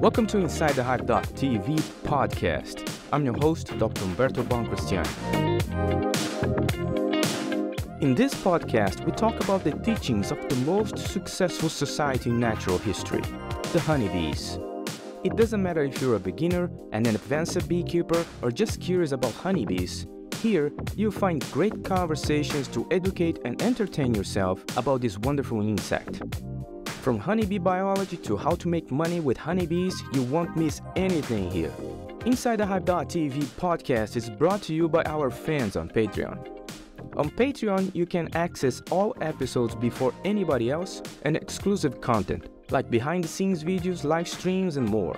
Welcome to Inside the Hive.tv podcast. I'm your host, Dr. Humberto Boncristiani. In this podcast, we talk about the teachings of the most successful society in natural history, the honeybees. It doesn't matter if you're a beginner, and an advanced beekeeper, or just curious about honeybees. Here, you'll find great conversations to educate and entertain yourself about this wonderful insect. From honeybee biology to how to make money with honeybees, you won't miss anything here. Inside the Hive.tv podcast is brought to you by our fans on Patreon. On Patreon, you can access all episodes before anybody else and exclusive content like behind the scenes videos, live streams, and more.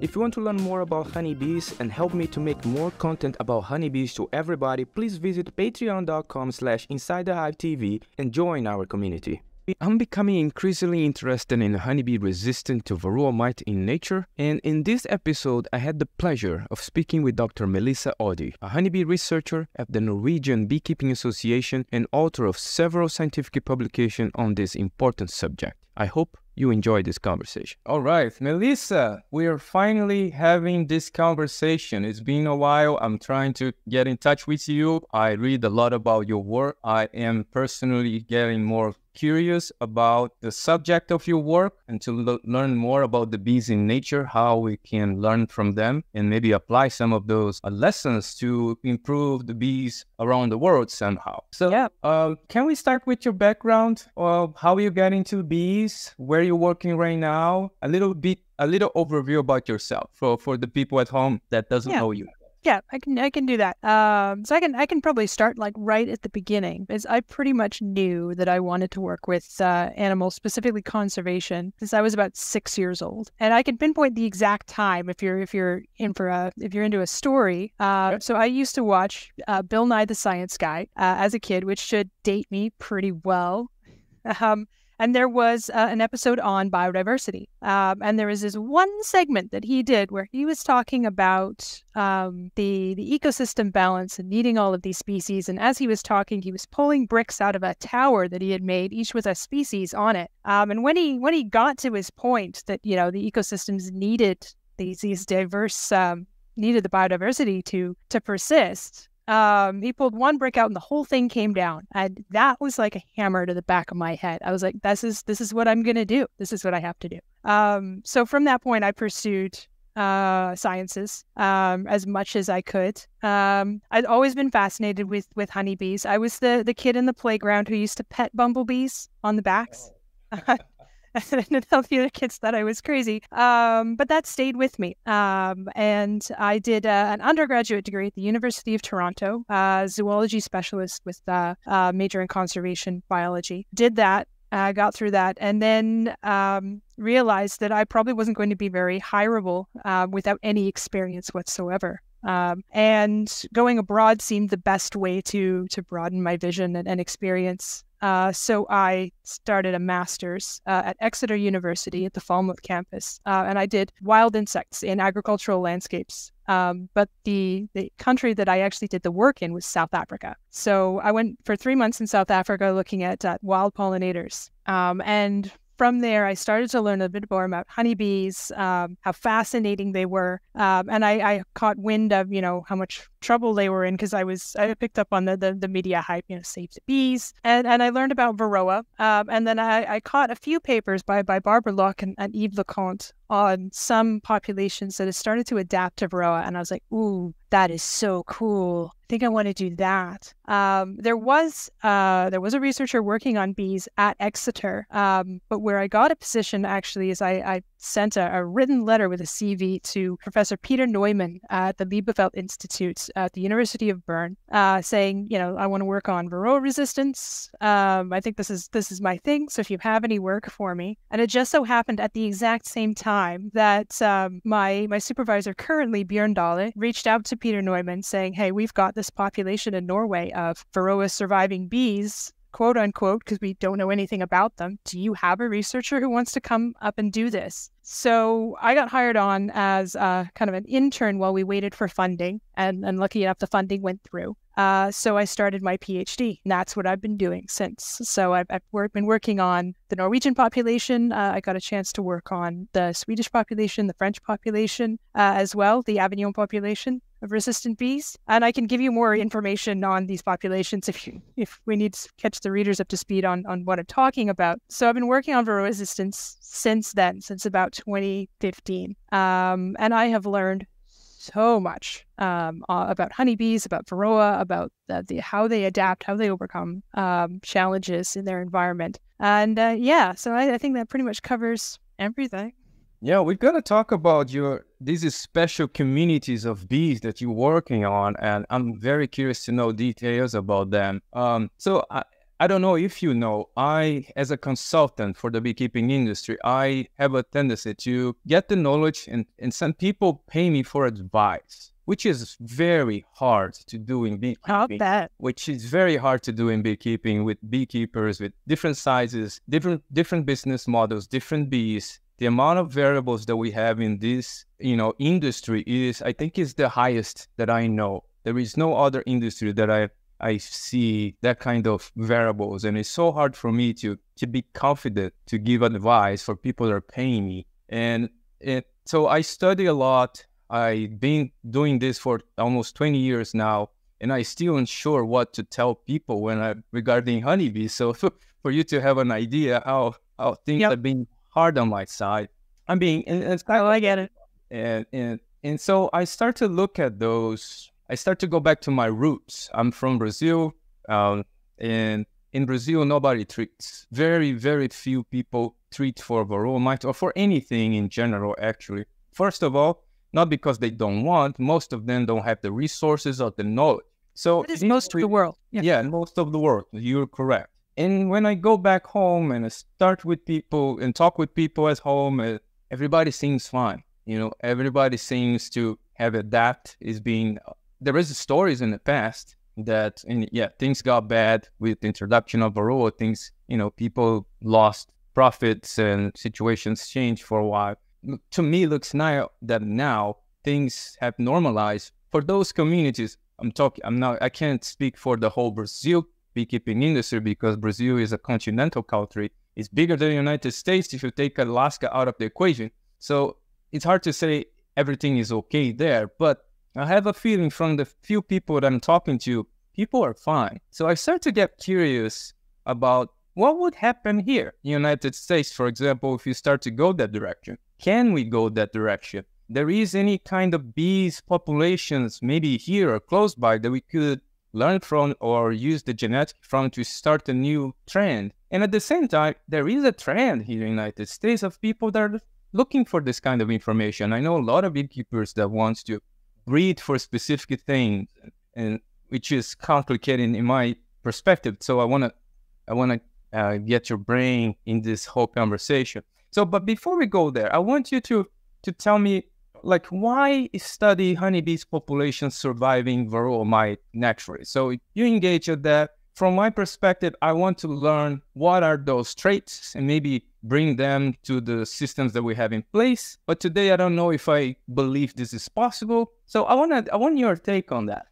If you want to learn more about honeybees and help me to make more content about honeybees to everybody, please visit patreon.com slash TV and join our community. I'm becoming increasingly interested in honeybee resistant to varroa mite in nature, and in this episode, I had the pleasure of speaking with Dr. Melissa Oddie, a honeybee researcher at the Norwegian Beekeeping Association and author of several scientific publications on this important subject. I hope you enjoy this conversation. All right, Melissa, we are finally having this conversation. It's been a while. I'm trying to get in touch with you. I read a lot about your work. I am personally getting more curious about the subject of your work and to lo- learn more about the bees in nature, how we can learn from them and maybe apply some of those uh, lessons to improve the bees around the world somehow. So, yeah. Uh, can we start with your background? Uh, how you got into bees? Where you're working right now? A little bit, a little overview about yourself for, for the people at home that doesn't yeah. know you. Yeah, I can I can do that. Um, so I can I can probably start like right at the beginning, because I pretty much knew that I wanted to work with uh, animals, specifically conservation, since I was about six years old, and I can pinpoint the exact time if you're if you're in for a if you're into a story. Uh. So I used to watch uh, Bill Nye the Science Guy uh, as a kid, which should date me pretty well. Um, and there was uh, an episode on biodiversity. Um, and there was this one segment that he did where he was talking about um, the, the ecosystem balance and needing all of these species. And as he was talking, he was pulling bricks out of a tower that he had made, each with a species on it. Um, and when he when he got to his point that you know the ecosystems needed these these diverse um, needed the biodiversity to to persist um, he pulled one brick out and the whole thing came down. And that was like a hammer to the back of my head. I was like, this is this is what I'm gonna do. This is what I have to do. Um, so from that point I pursued uh, sciences um, as much as I could. Um, I'd always been fascinated with with honeybees. I was the the kid in the playground who used to pet bumblebees on the backs. and all the other kids thought I was crazy. Um, but that stayed with me. Um, and I did uh, an undergraduate degree at the University of Toronto, uh, zoology specialist with uh, uh, major in conservation biology. Did that. I got through that and then um, realized that I probably wasn't going to be very hireable uh, without any experience whatsoever. Um, and going abroad seemed the best way to to broaden my vision and, and experience uh, so I started a master's uh, at Exeter University at the Falmouth campus, uh, and I did wild insects in agricultural landscapes. Um, but the the country that I actually did the work in was South Africa. So I went for three months in South Africa looking at wild pollinators. Um, and from there, I started to learn a bit more about honeybees, um, how fascinating they were, um, and I, I, caught wind of you know how much trouble they were in because I was I picked up on the, the, the media hype, you know, save the bees, and and I learned about Varroa, um, and then I, I caught a few papers by by Barbara Locke and, and Yves Le Conte on some populations that have started to adapt to Varroa, and I was like, ooh, that is so cool. I think I want to do that. Um, there was uh, there was a researcher working on bees at Exeter, um, but where I got a position actually is I, I sent a, a, written letter with a CV to Professor Peter Neumann at the Liebefeld Institute at the University of Bern, uh, saying, you know, I want to work on Varroa resistance. Um, I think this is this is my thing. So if you have any work for me, and it just so happened at the exact same time that um, my my supervisor currently Björn Dahle reached out to Peter Neumann saying, hey, we've got this population in Norway of Varroa surviving bees quote unquote, because we don't know anything about them. Do you have a researcher who wants to come up and do this? So I got hired on as uh, kind of an intern while we waited for funding, and, and lucky enough, the funding went through. Uh, so I started my PhD, and that's what I've been doing since. So I've, I've been working on the Norwegian population. Uh, I got a chance to work on the Swedish population, the French population uh, as well, the Avignon population of resistant bees. And I can give you more information on these populations if you, if we need to catch the readers up to speed on, on what I'm talking about. So I've been working on varroa resistance since then, since about 2015. Um, and I have learned so much um, about honeybees, about varroa, about the, how they adapt, how they overcome um, challenges in their environment. And uh, yeah, so I, I, think that pretty much covers everything. Yeah, we've got to talk about your these special communities of bees that you're working on, and I'm very curious to know details about them. Um, so I, I don't know if you know, I, as a consultant for the beekeeping industry, I have a tendency to get the knowledge and, and some people pay me for advice, which is very hard to do in beekeeping. Bet. Which is very hard to do in beekeeping with beekeepers with different sizes, different different business models, different bees. The amount of variables that we have in this, you know, industry is, I think, is the highest that I know. There is no other industry that I I see that kind of variables, and it's so hard for me to to be confident to give advice for people that are paying me. And it, so I study a lot. I've been doing this for almost 20 years now, and I still unsure what to tell people when I regarding honeybees. So for you to have an idea how how things yep. have been hard on my side, I'm being and, and oh, I get it. And and and so I start to look at those I start to go back to my roots. I'm from Brazil, um, and in Brazil, nobody treats. Very, very few people treat for varroa mite or for anything in general, actually. First of all, not because they don't want, most of them don't have the resources or the knowledge. So it is most of the world. Yeah. yeah, most of the world. You're correct. And when I go back home and I start with people and talk with people at home, uh, everybody seems fine. You know, everybody seems to have adapt, is being there is stories in the past that and yeah things got bad with the introduction of varroa things you know people lost profits and situations changed for a while to me looks now that now things have normalized for those communities i'm talking i'm not i can't speak for the whole brazil beekeeping industry because brazil is a continental country it's bigger than the united states if you take alaska out of the equation so it's hard to say everything is okay there but I have a feeling from the few people that I'm talking to, people are fine. So I start to get curious about what would happen here in United States, for example, if you start to go that direction. Can we go that direction? There is any kind of bees populations maybe here or close by that we could learn from or use the genetic from to start a new trend. And at the same time, there is a trend here in the United States of people that are looking for this kind of information. I know a lot of beekeepers that wants to breed for specific things, and which is complicated in my perspective. So I want to, I want to uh, get your brain in this whole conversation. So, but before we go there, I want you to to tell me like why study honeybees population surviving varroa mite naturally. So you engage at that from my perspective, I want to learn what are those traits and maybe bring them to the systems that we have in place. But today, I don't know if I believe this is possible. So I want to, I want your take on that.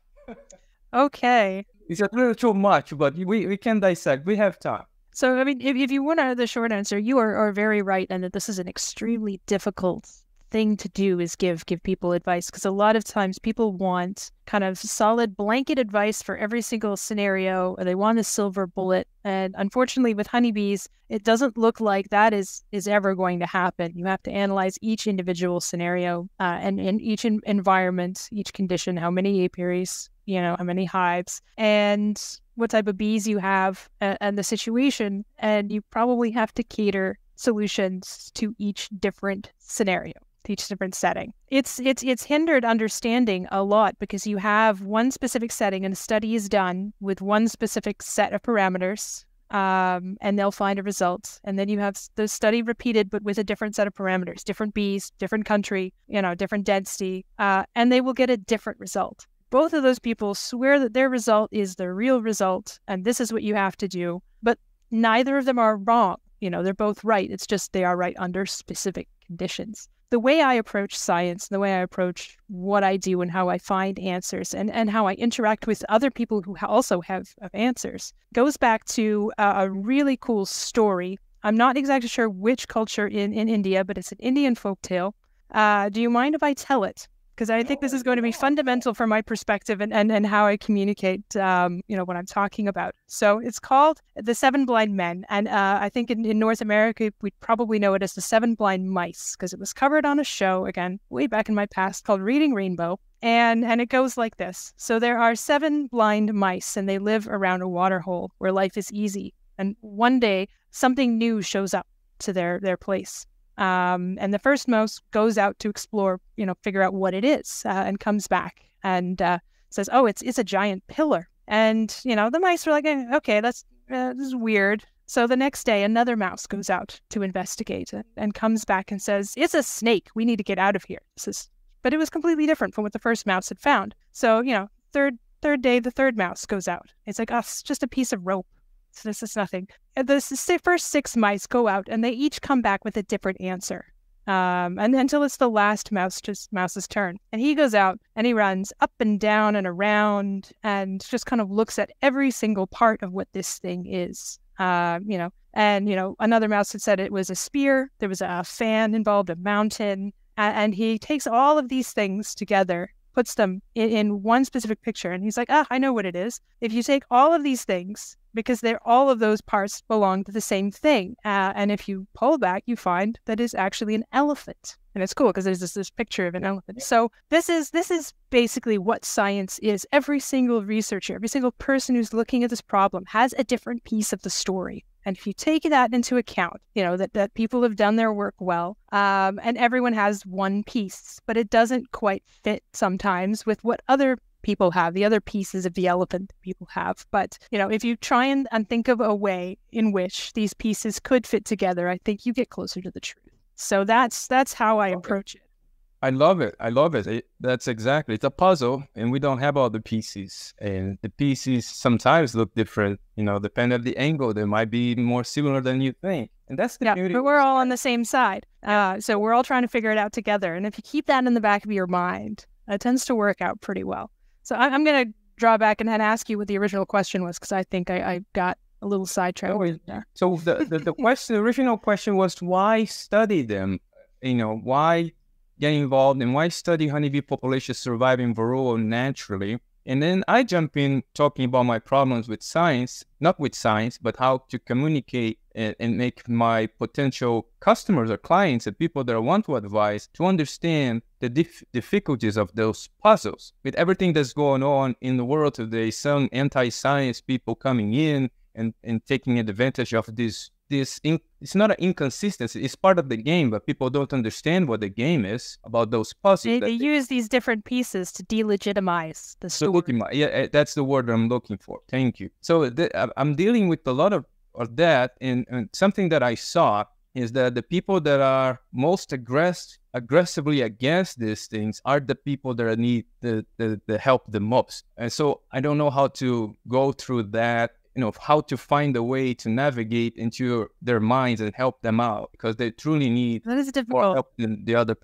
okay. It's a little too much, but we, we can dissect. We have time. So, I mean, if, if you want to the short answer, you are, are very right, and that this is an extremely difficult thing to do is give give people advice because a lot of times people want kind of solid blanket advice for every single scenario or they want a silver bullet and unfortunately with honeybees it doesn't look like that is is ever going to happen. You have to analyze each individual scenario uh, and in each in- environment each condition how many apiaries you know how many hives and what type of bees you have and, and the situation and you probably have to cater solutions to each different scenario each different setting. It's it's it's hindered understanding a lot because you have one specific setting and a study is done with one specific set of parameters, um, and they'll find a result. And then you have the study repeated but with a different set of parameters, different bees, different country, you know, different density, uh, and they will get a different result. Both of those people swear that their result is the real result, and this is what you have to do. But neither of them are wrong. You know, they're both right. It's just they are right under specific conditions. The way I approach science, the way I approach what I do and how I find answers and, and how I interact with other people who also have, have answers goes back to a, a really cool story. I'm not exactly sure which culture in, in India, but it's an Indian folk tale. Uh, do you mind if I tell it? Because I think this is going to be fundamental for my perspective and, and, and how I communicate, um, you know, what I'm talking about. So it's called The Seven Blind Men. And uh, I think in, in North America, we'd probably know it as The Seven Blind Mice because it was covered on a show, again, way back in my past called Reading Rainbow. And, and it goes like this. So there are seven blind mice and they live around a water hole where life is easy. And one day something new shows up to their, their place. Um, and the first mouse goes out to explore, you know, figure out what it is, uh, and comes back and uh, says, "Oh, it's it's a giant pillar." And you know, the mice are like, eh, "Okay, that's uh, this is weird." So the next day, another mouse goes out to investigate and, comes back and says, "It's a snake. We need to get out of here." This is, but it was completely different from what the first mouse had found. So you know, third third day, the third mouse goes out. It's like, "Oh, it's just a piece of rope." So this is nothing. The first six mice go out and they each come back with a different answer. Um, and until it's the last mouse just mouse's turn. And he goes out and he runs up and down and around and just kind of looks at every single part of what this thing is. Uh, you know, and you know, another mouse had said it was a spear, there was a fan involved, a mountain, and, and he takes all of these things together puts them in, in, one specific picture and he's like ah i know what it is if you take all of these things because they're all of those parts belong to the same thing. Uh, and if you pull back, you find that it's actually an elephant, and it's cool because there's this, this picture of an elephant. So this is this is basically what science is. Every single researcher, every single person who's looking at this problem has a different piece of the story. And if you take that into account, you know, that, that people have done their work well, um, and everyone has one piece, but it doesn't quite fit sometimes with what other people have, the other pieces of the elephant that people have. But, you know, if you try and, and think of a way in which these pieces could fit together, I think you get closer to the truth. So that's that's how I approach it. I love it. I love it. it. That's exactly. It's a puzzle, and we don't have all the pieces. And the pieces sometimes look different. You know, depending on the angle, they might be more similar than you think. And that's the yeah, beauty. But we're all on the same side. Uh, so we're all trying to figure it out together. And if you keep that in the back of your mind, it tends to work out pretty well. So I, am going to draw back and, then ask you what the original question was because I think I, I, got a little sidetracked. Oh. So the, the, the question, the original question was why study them? You know, why get involved and why study honeybee populations surviving varroa naturally? And then I jump in talking about my problems with science, not with science, but how to communicate and, and, make my potential customers or clients and people that I want to advise to understand the dif- difficulties of those puzzles. With everything that's going on in the world today, some anti science people coming in and, and taking advantage of this this in, it's not an inconsistency it's part of the game but people don't understand what the game is about those puzzles they, they use these different pieces to delegitimize the story. yeah eh, that's the word i'm looking for. Thank you. So th- i'm dealing with a lot of, of that and, and something that i saw is that the people that are most aggressive aggressively against these things are the people that need the, the, the help the most. And so i don't know how to go through that you know how to find a way to navigate into their minds and help them out because they truly need that is difficult. more help than the other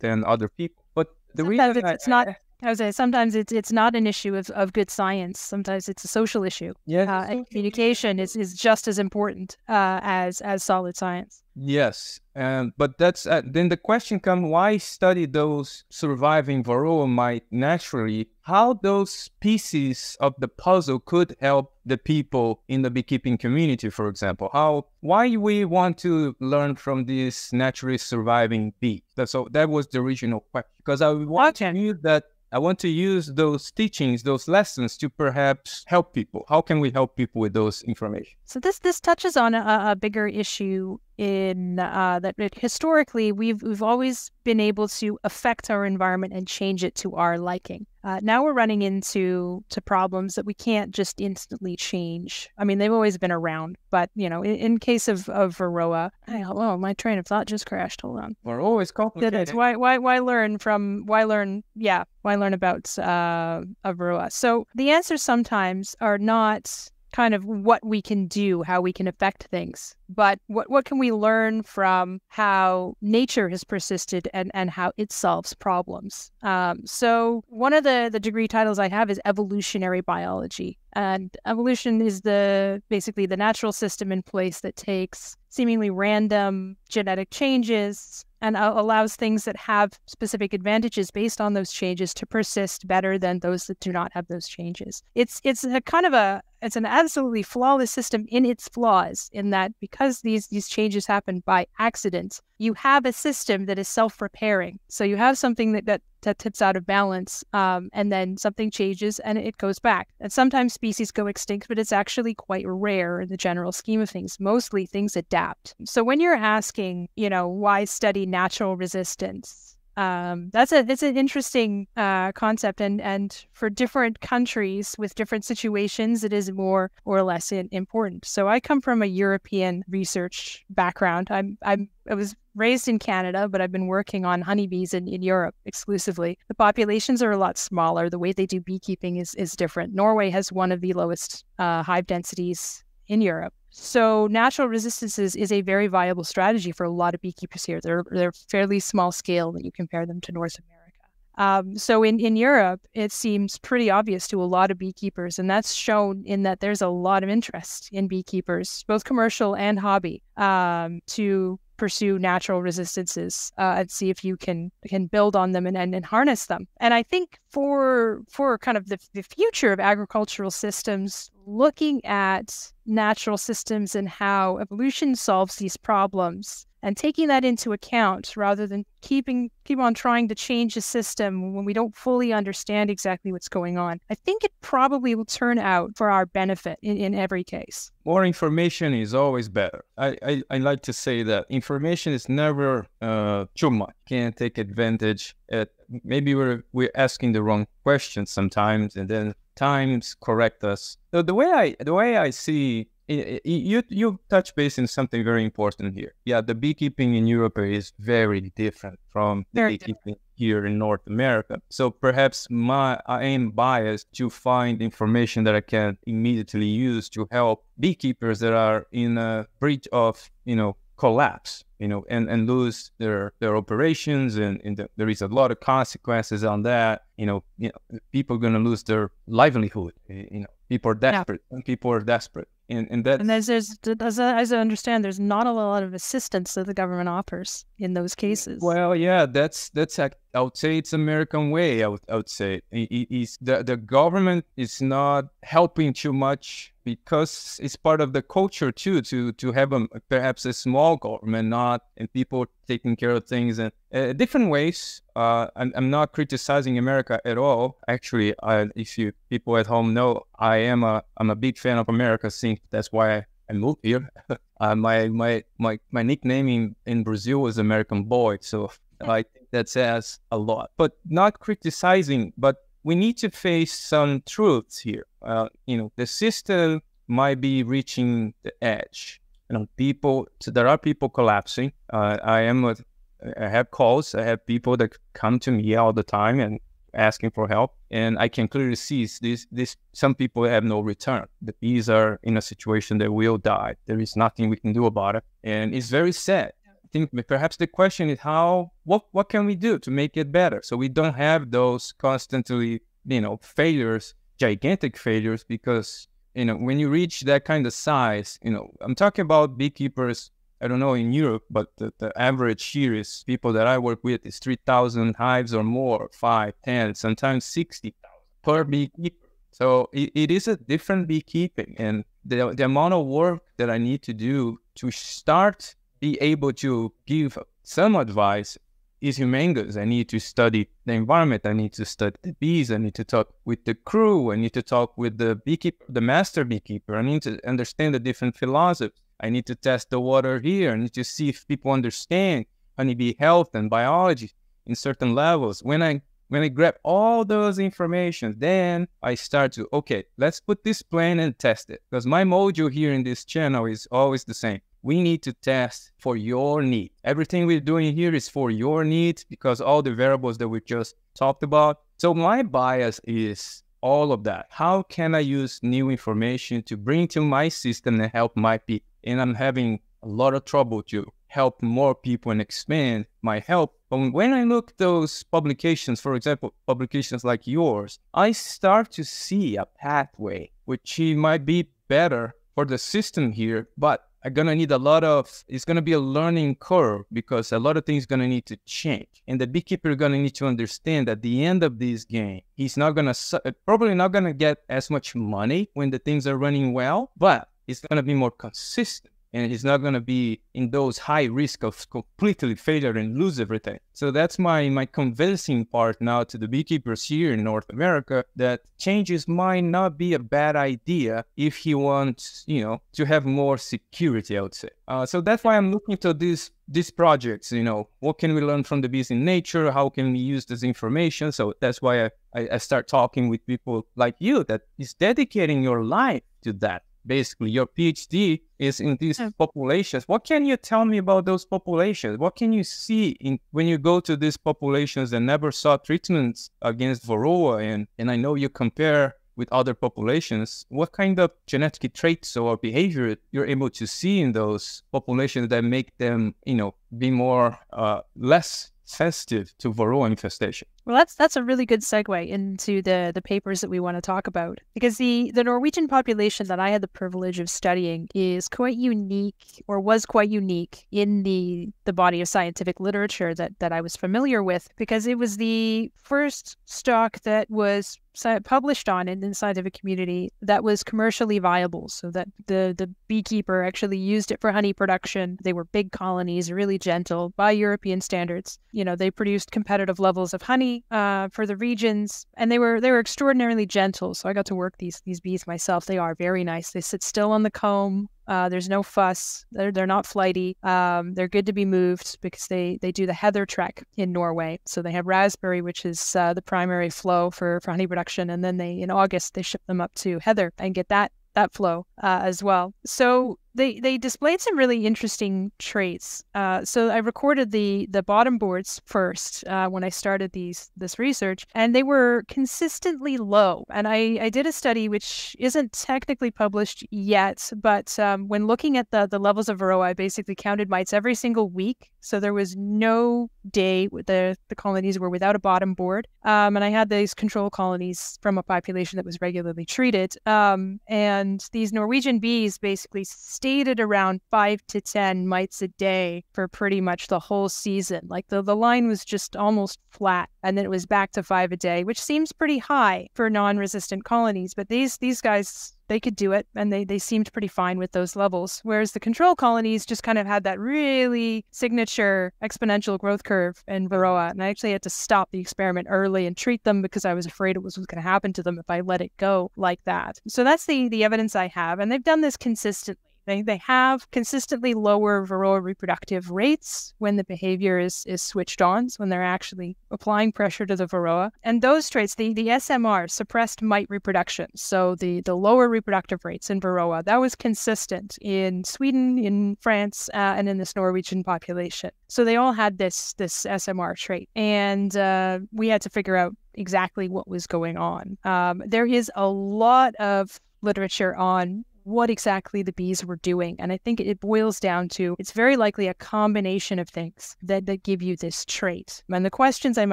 than other people. But the sometimes reason it's, I, not. I would say sometimes it's it's not an issue of, of good science. Sometimes it's a social issue. Yeah, uh, and communication is, is just as important uh, as as solid science. Yes, and but that's uh, then the question comes: Why study those surviving varroa mite naturally? How those pieces of the puzzle could help the people in the beekeeping community, for example? How why we want to learn from this naturally surviving bee? That, so that was the original question because I want okay. to that I want to use those teachings, those lessons to perhaps help people. How can we help people with those information? So this this touches on a, a bigger issue in uh, that historically we've we've always been able to affect our environment and change it to our liking. Uh, now we're running into to problems that we can't just instantly change. I mean, they've always been around, but you know, in, in case of of Varroa, hey, oh, my train of thought just crashed. Hold on. Varroa is complicated. It is. Why why why learn from why learn? Yeah, why learn about uh, a Varroa? So the answers sometimes are not kind of what we can do, how we can affect things. But what, what can we learn from how nature has persisted and, and how it solves problems? Um, so, one of the, the degree titles I have is evolutionary biology. And evolution is the basically the natural system in place that takes seemingly random genetic changes and allows things that have specific advantages based on those changes to persist better than those that do not have those changes. It's it's a kind of a it's an absolutely flawless system in its flaws in that because these these changes happen by accident, you have a system that is self-repairing. So you have something that that, that tips out of balance, um, and then something changes and it goes back. And sometimes species go extinct, but it's actually quite rare in the general scheme of things. Mostly things adapt. So when you're asking, you know, why study natural resistance? Um, that's a it's an interesting uh, concept, and and for different countries with different situations, it is more or less important. So I come from a European research background. I'm I'm I was raised in Canada, but I've been working on honeybees in, in Europe exclusively. The populations are a lot smaller. The way they do beekeeping is is different. Norway has one of the lowest uh, hive densities in Europe. So natural resistances is a very viable strategy for a lot of beekeepers here. They're they're fairly small scale when you compare them to North America. Um, so in, in Europe, it seems pretty obvious to a lot of beekeepers, and that's shown in that there's a lot of interest in beekeepers, both commercial and hobby, um, to pursue natural resistances uh, and see if you can can build on them and, and, and harness them. And I think for for kind of the, the future of agricultural systems, looking at natural systems and how evolution solves these problems and taking that into account rather than keeping keep on trying to change a system when we don't fully understand exactly what's going on. I think it probably will turn out for our benefit in, in every case. More information is always better. I, I, I like to say that information is never uh, too much. Can't take advantage at maybe we're we're asking the wrong questions sometimes and then times correct us so the way i the way i see you you touch base in something very important here. Yeah, the beekeeping in Europe is very different from the very beekeeping different. here in North America. So perhaps my I am biased to find information that I can immediately use to help beekeepers that are in a breach of you know collapse you know and and lose their their operations and, and the, there is a lot of consequences on that you know, you know people are going to lose their livelihood you know people are desperate yeah. people are desperate and and that and there's there's as I, as I understand there's not a lot of assistance that the government offers in those cases well yeah that's that's I would say it's American way I would, I would say it, the the government is not helping too much because it's part of the culture too to to have a perhaps a small government not and people taking care of things in uh, different ways. Uh, I'm, I'm not criticizing America at all. Actually I, if you people at home know I am a I'm a big fan of America since that's why I, I moved here. Uh, my my my my nickname in, in Brazil was American boy so I think that says a lot. But not criticizing but we need to face some truths here. Uh, you know, the system might be reaching the edge. You know, people. So there are people collapsing. Uh, I am. I have calls. I have people that come to me all the time and asking for help, and I can clearly see this. This some people have no return. The bees are in a situation that will die. There is nothing we can do about it, and it's very sad think perhaps the question is how what what can we do to make it better? So we don't have those constantly you know failures gigantic failures because you know when you reach that kind of size you know i'm talking about beekeepers i don't know in europe but the, the average here is people that i work with is 3000 hives or more 5 10 sometimes 60000 per beekeeper. So it, it is a different beekeeping and the, the amount of work that i need to do to start be able to give some advice is humongous. I need to study the environment. I need to study the bees. I need to talk with the crew. I need to talk with the beekeeper, the master beekeeper. I need to understand the different philosophies. I need to test the water here. I need to see if people understand honeybee health and biology in certain levels. When I when I grab all those information, then I start to okay, let's put this plan and test it. Because my module here in this channel is always the same we need to test for your need. Everything we're doing here is for your needs because all the variables that we just talked about. So my bias is all of that. How can I use new information to bring to my system and help my people? And I'm having a lot of trouble to help more people and expand my help. But when I look those publications, for example, publications like yours, I start to see a pathway which might be better for the system here, but I'm gonna need a lot of it's gonna be a learning curve because a lot of things gonna need to change. And the beekeeper gonna need to understand at the end of this game, he's not gonna uh, probably not gonna get as much money when the things are running well, but it's gonna be more consistent and he's not going to be in those high risk of completely failure and lose everything. So that's my my convincing part now to the beekeepers here in North America that changes might not be a bad idea if he wants, you know, to have more security. I would say. Uh, so that's why I'm looking to these these projects. You know, what can we learn from the bees in nature? How can we use this information? So that's why I, I, I start talking with people like you that is dedicating your life to that basically your PhD is in these yeah. populations. What can you tell me about those populations? What can you see in when you go to these populations that never saw treatments against Varroa? And and I know you compare with other populations. What kind of genetic traits or behavior you're able to see in those populations that make them, you know, be more uh, less sensitive to varroa infestation. Well, that's that's a really good segue into the the papers that we want to talk about because the the Norwegian population that I had the privilege of studying is quite unique or was quite unique in the the body of scientific literature that that I was familiar with because it was the first stock that was published on in the scientific community that was commercially viable. So that the the beekeeper actually used it for honey production. They were big colonies really gentle by european standards. You know they produced competitive levels of honey uh, for the regions, and they were they were extraordinarily gentle. So I got to work these these bees myself. They are very nice. They sit still on the comb. Uh, there's no fuss. They're, they're not flighty. Um, they're good to be moved because they, they do the heather trek in Norway. So they have raspberry, which is uh, the primary flow for, for honey production. And then they, in August, they ship them up to heather and get that, that flow uh, as well. So they they displayed some really interesting traits. Uh, so I recorded the the bottom boards first uh, when I started these this research, and they were consistently low. And I, I did a study which isn't technically published yet, but um, when looking at the the levels of varroa, I basically counted mites every single week. So there was no day the the colonies were without a bottom board, um, and I had these control colonies from a population that was regularly treated. Um, and these Norwegian bees basically stayed around five to 10 mites a day for pretty much the whole season. Like the, the line was just almost flat and then it was back to five a day, which seems pretty high for non resistant colonies. But these, these guys they could do it and they, they seemed pretty fine with those levels. Whereas the control colonies just kind of had that really signature exponential growth curve in Varroa. And I actually had to stop the experiment early and treat them because I was afraid it was, was going to happen to them if I let it go like that. So that's the, the evidence I have. And they've done this consistently. They, they have consistently lower varroa reproductive rates when the behavior is, is switched on, so when they're actually applying pressure to the varroa. And those traits, the, the SMR, suppressed mite reproduction, so the, the lower reproductive rates in varroa, that was consistent in Sweden, in France, uh, and in this Norwegian population. So they all had this, this SMR trait. And uh, we had to figure out exactly what was going on. Um, there is a lot of literature on what exactly the bees were doing. And I think it boils down to it's very likely a combination of things that, that give you this trait. And the questions I'm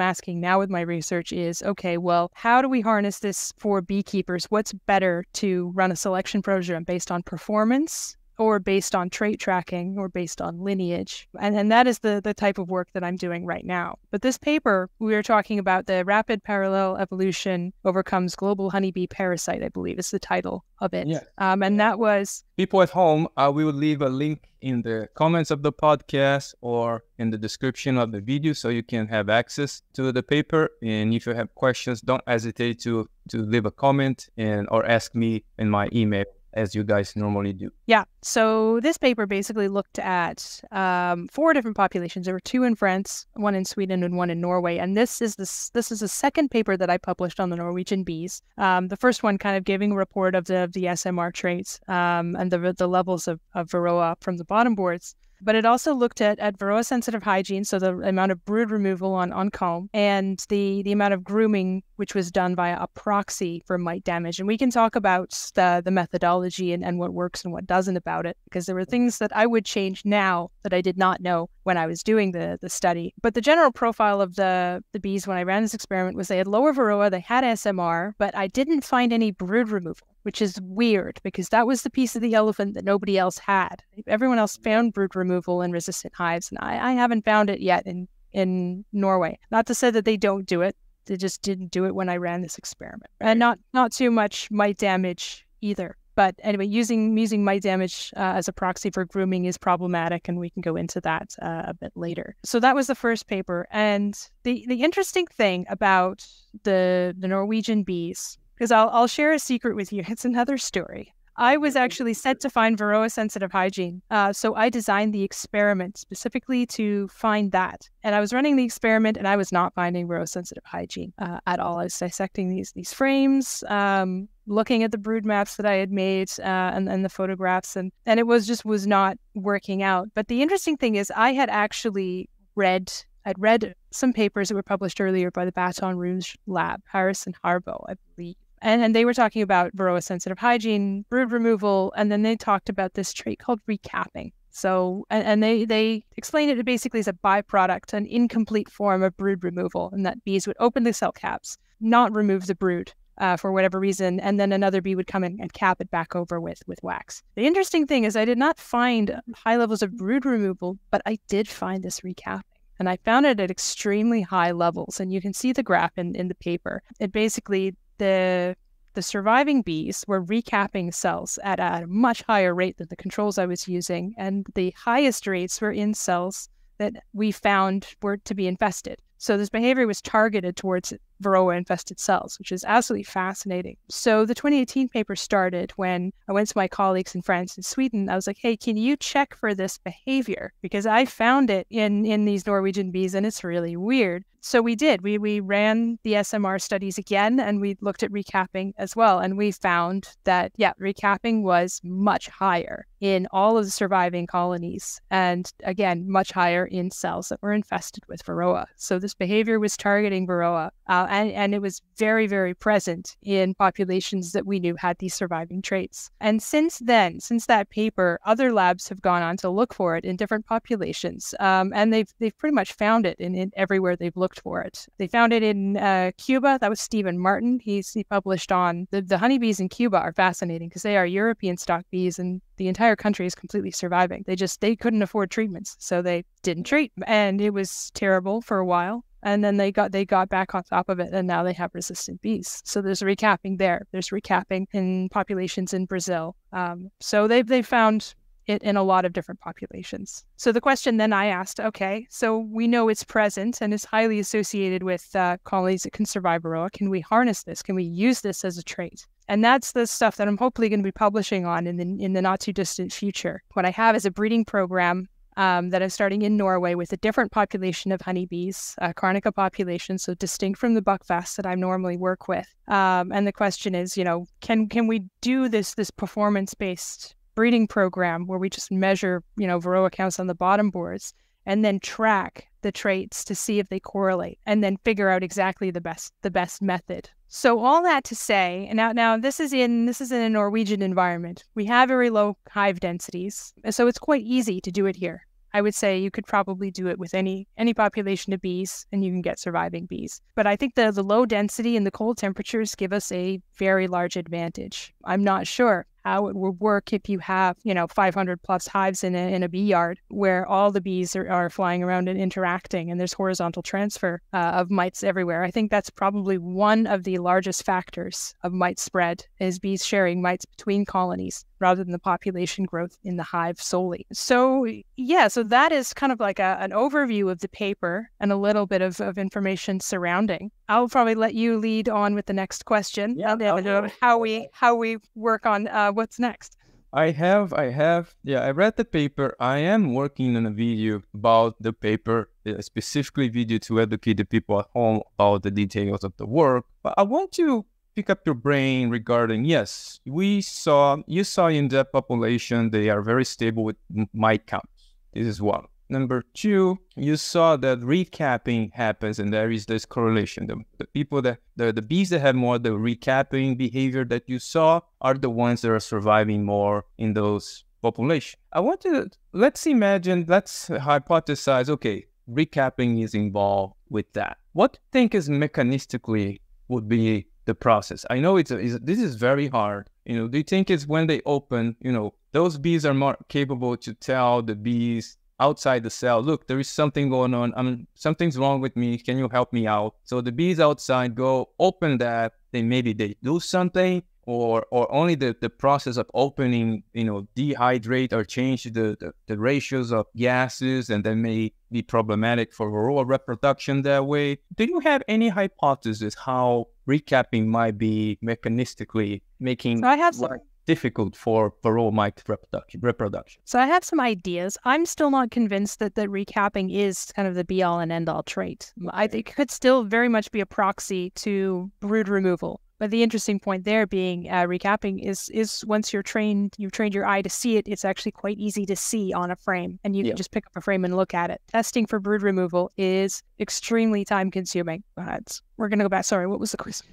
asking now with my research is okay, well, how do we harness this for beekeepers? What's better to run a selection program based on performance or based on trait tracking or based on lineage. And, and that is the, the type of work that I'm doing right now. But this paper, we are talking about the rapid parallel evolution overcomes global honeybee parasite, I believe is the title of it. Yes. Um, and that was. People at home, uh, we will leave a link in the comments of the podcast or in the description of the video so you can have access to the paper. And if you have questions, don't hesitate to, to leave a comment and or ask me in my email as you guys normally do. Yeah. So this paper basically looked at um, four different populations. There were two in France, one in Sweden, and one in Norway. And this is this this is the second paper that I published on the Norwegian bees. Um, the first one kind of giving a report of the of the SMR traits um, and the the levels of, of Varroa from the bottom boards. But it also looked at, at varroa sensitive hygiene, so the amount of brood removal on, on comb, and the, the amount of grooming, which was done via a proxy for mite damage. And we can talk about the, the methodology and, and what works and what doesn't about it, because there were mm-hmm. things that I would change now that I did not know when I was doing the, the study. But the general profile of the, the bees when I ran this experiment was they had lower varroa, they had SMR, but I didn't find any brood removal which is weird because that was the piece of the elephant that nobody else had. Everyone else found brood removal in resistant hives, and I, I haven't found it yet in, in Norway. Not to say that they don't do it, they just didn't do it when I ran this experiment. And not, not too much mite damage either. But anyway, using using mite damage uh, as a proxy for grooming is problematic, and we can go into that uh, a bit later. So that was the first paper, and the the interesting thing about the the Norwegian bees because I'll, I'll share a secret with you. It's another story. I was actually set to find Varroa sensitive hygiene. Uh, so I designed the experiment specifically to find that. And I was running the experiment and I was not finding Varroa sensitive hygiene uh, at all. I was dissecting these, these frames, um, looking at the brood maps that I had made uh, and, and the photographs, and, and it was just was not working out. But the interesting thing is, I had actually read I'd read some papers that were published earlier by the Baton Rouge lab, Harris and Harbo, I believe. And, and they were talking about varroa sensitive hygiene, brood removal, and then they talked about this trait called recapping. So, and, and they, they explained it basically as a byproduct, an incomplete form of brood removal, and that bees would open the cell caps, not remove the brood, uh, for whatever reason, and then another bee would come in and cap it back over with with wax. The interesting thing is, I did not find high levels of brood removal, but I did find this recapping. And I found it at extremely high levels. And you can see the graph in, in the paper. It basically, the the surviving bees were recapping cells at a much higher rate than the controls I was using, and the highest rates were in cells that we found were to be infested. So this behavior was targeted towards Varroa infested cells, which is absolutely fascinating. So the 2018 paper started when I went to my colleagues in France and Sweden. I was like, hey, can you check for this behavior? Because I found it in, in these Norwegian bees and it's really weird. So we did. We, we ran the SMR studies again and we looked at recapping as well. And we found that, yeah, recapping was much higher in all of the surviving colonies. And again, much higher in cells that were infested with Varroa. So this behavior was targeting Varroa. Uh, and, and it was very, very present in populations that we knew had these surviving traits. And since then, since that paper, other labs have gone on to look for it in different populations, um, and they've they've pretty much found it in, in everywhere they've looked for it. They found it in uh, Cuba. That was Stephen Martin. He's he published on the, the honeybees in Cuba are fascinating because they are European stock bees and the entire country is completely surviving. They just they couldn't afford treatments, so they didn't treat, and it was terrible for a while and then they got they got back on top of it and now they have resistant bees. So there's recapping there. There's recapping in populations in brazil. Um, so they've they found it in a lot of different populations. So the question then i asked okay so we know it's present and is highly associated with uh, colonies that can survive varroa can we harness this? Can we use this as a trait? And that's the stuff that I'm hopefully going to be publishing on in the in the not too distant future. What I have is a breeding program um, that is starting in Norway with a different population of honeybees, a Carnica population, so distinct from the buckfast that I normally work with. Um, and the question is, you know, can can we do this this performance based breeding program where we just measure, you know, varroa counts on the bottom boards and then track the traits to see if they correlate and then figure out exactly the best the best method so all that to say, and now now this is in this is in a Norwegian environment. We have very low hive densities, so it's quite easy to do it here. I would say you could probably do it with any any population of bees and you can get surviving bees. But I think the the low density and the cold temperatures give us a very large advantage. I'm not sure how it would work if you have, you know, 500 plus hives in a, in a bee yard where all the bees are, are flying around and interacting and there's horizontal transfer uh, of mites everywhere. I think that's probably one of the largest factors of mite spread is bees sharing mites between colonies rather than the population growth in the hive solely. So yeah, so that is kind of like a, an overview of the paper and a little bit of, of information surrounding. I'll probably let you lead on with the next question. Yeah, how we how we work on uh, what's next. I have, I have, yeah, I read the paper. I am working on a video about the paper, specifically video to educate the people at home about the details of the work. But I want to pick up your brain regarding yes, we saw, you saw in that population, they are very stable with mite counts. This is one. Number two, you saw that recapping happens, and there is this correlation. The, the people that the, the bees that have more the recapping behavior that you saw are the ones that are surviving more in those population. I want to let's imagine, let's hypothesize. Okay, recapping is involved with that. What do you think is mechanistically would be the process? I know it's, a, it's this is very hard. You know, do you think it's when they open? You know, those bees are more capable to tell the bees outside the cell, look, there is something going on. I'm something's wrong with me. Can you help me out? So the bees outside go open that. Then maybe they do something, or or only the, the process of opening, you know, dehydrate or change the, the, the ratios of gases, and that may be problematic for varroa reproduction that way. Do you have any hypothesis how recapping might be mechanistically making? So I have some difficult for mite reproduction. reproduction. So I have some ideas. I'm still not convinced that that recapping is kind of the be all and end all trait. I think it could still very much be a proxy to brood removal. But the interesting point there being uh, recapping is is once you're trained, you've trained your eye to see it. It's actually quite easy to see on a frame, and you yeah. can just pick up a frame and look at it. Testing for brood removal is extremely time consuming. Uh, we're gonna go back. Sorry, what was the question?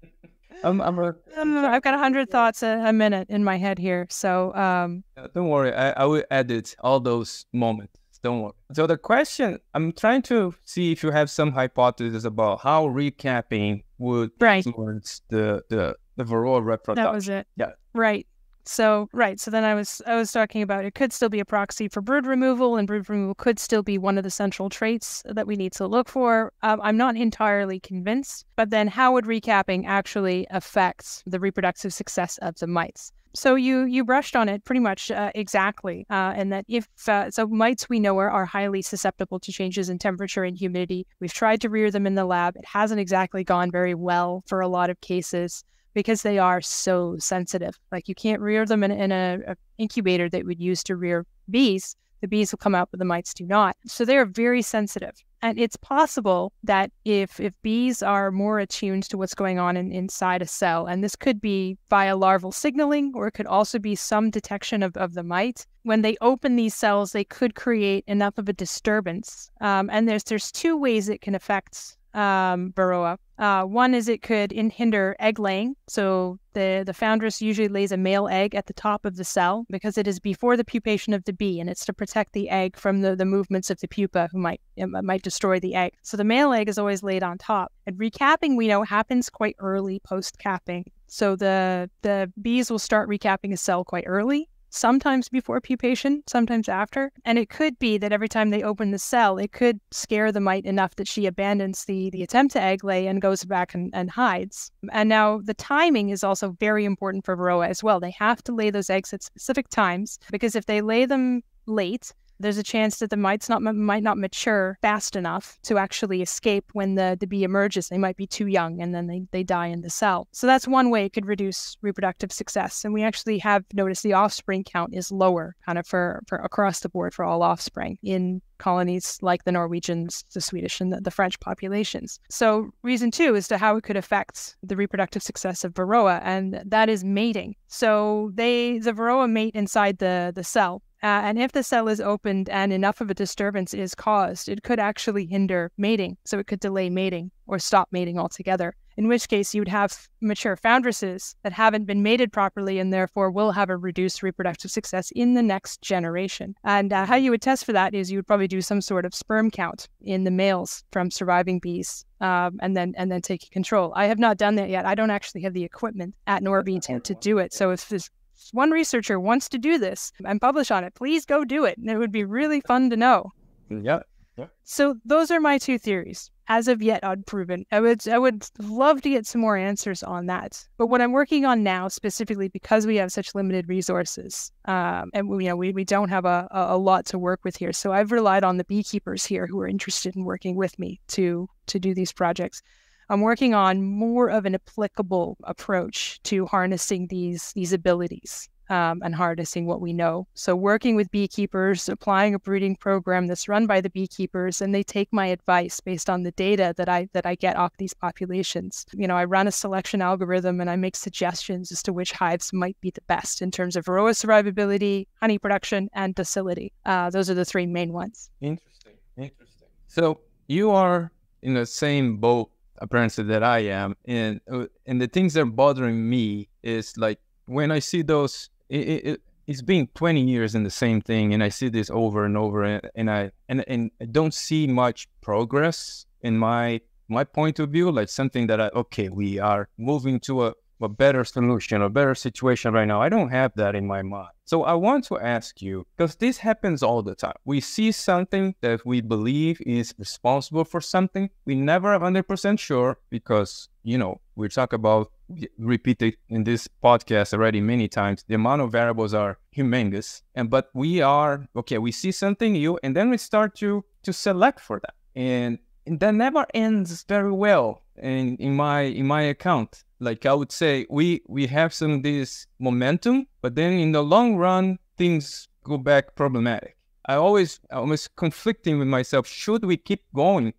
I'm, I'm a, I've got a hundred thoughts a, a, minute in my head here. So um, don't worry, I, I will edit all those moments. Don't worry. So the question, I'm trying to see if you have some hypothesis about how recapping would right. influence the the the varroa reproduction. That was it. Yeah. Right. So right, so then I was I was talking about it could still be a proxy for brood removal, and brood removal could still be one of the central traits that we need to look for. Um, I'm not entirely convinced, but then how would recapping actually affect the reproductive success of the mites? So you you brushed on it pretty much uh, exactly, uh, and that if uh, so, mites we know are, are highly susceptible to changes in temperature and humidity. We've tried to rear them in the lab; it hasn't exactly gone very well for a lot of cases because they are so sensitive. Like you can't rear them in, in incubator that would use to rear bees. The bees will come out, but the mites do not. So they are very sensitive. And it's possible that if if bees are more attuned to what's going on in, inside a cell, and this could be via larval signaling, or it could also be some detection of, of the mite, when they open these cells, they could create enough of a disturbance. Um, and there's there's two ways it can affect um, Varroa. Uh, one is it could hinder egg laying. So the, the foundress usually lays a male egg at the top of the cell because it is before the pupation of the bee and it's to protect the egg from the, the movements of the pupa who might might destroy the egg. So the male egg is always laid on top. And recapping we know happens quite early post capping. So the the bees will start recapping a cell quite early sometimes before pupation, sometimes after. And it could be that every time they open the cell, it could scare the mite enough that she abandons the, the attempt to egg lay and goes back and, and hides. And now the timing is also very important for Varroa as well. They have to lay those eggs at specific times because if they lay them late, there's a chance that the mites not might not mature fast enough to actually escape when the, the bee emerges. They might be too young and then they, they die in the cell. So that's one way it could reduce reproductive success. And we actually have noticed the offspring count is lower kind of for, for across the board for all offspring in colonies like the Norwegians, the Swedish, and the, the, French populations. So, reason two is to how it could affect the reproductive success of Varroa, and that is mating. So, they the Varroa mate inside the the cell, uh, and if the cell is opened and enough of a disturbance is caused, it could actually hinder mating. So it could delay mating or stop mating altogether. In which case, you would have mature foundresses that haven't been mated properly and therefore will have a reduced reproductive success in the next generation. And uh, how you would test for that is you would probably do some sort of sperm count in the males from surviving bees um, and then and then take control. I have not done that yet. I don't actually have the equipment at Norby to, to do it. So if this one researcher wants to do this and publish on it, please go do it. And it would be really fun to know. Yeah. yeah. So those are my two theories. As of yet unproven. I would I would love to get some more answers on that. But what I'm working on now, specifically because we have such limited resources, um, and we, you know we, we don't have a, a lot to work with here. So I've relied on the beekeepers here who are interested in working with me to to do these projects. I'm working on more of an applicable approach to harnessing these these abilities. um, and harnessing what we know. So, working with beekeepers, applying a breeding program that's run by the beekeepers, and they take my advice based on the data that I that I get off these populations. You know, I run a selection algorithm and I make suggestions as to which hives might be the best in terms of varroa survivability, honey production, and docility. Uh, those are the three main ones. Interesting. Interesting. So you are in the same boat apparently that I am, and uh, and the things that are bothering me is like when I see those. It, it, it's been 20 years in the same thing and i see this over and over and, and i and, and i don't see much progress in my my point of view like something that i okay we are moving to a a better solution, a better situation right now. I don't have that in my mind. So I want to ask you, because this happens all the time. We see something that we believe is responsible for something. We never 100% sure because, you know, we talk about, repeated in this podcast already many times, the amount of variables are humongous. And, but we are, okay, we see something new and then we start to, to select for that. And, and that never ends very well in, in my, in my account like I would say, we we have some this momentum, but then in the long run, things go back problematic. I always was conflicting with myself. Should we keep going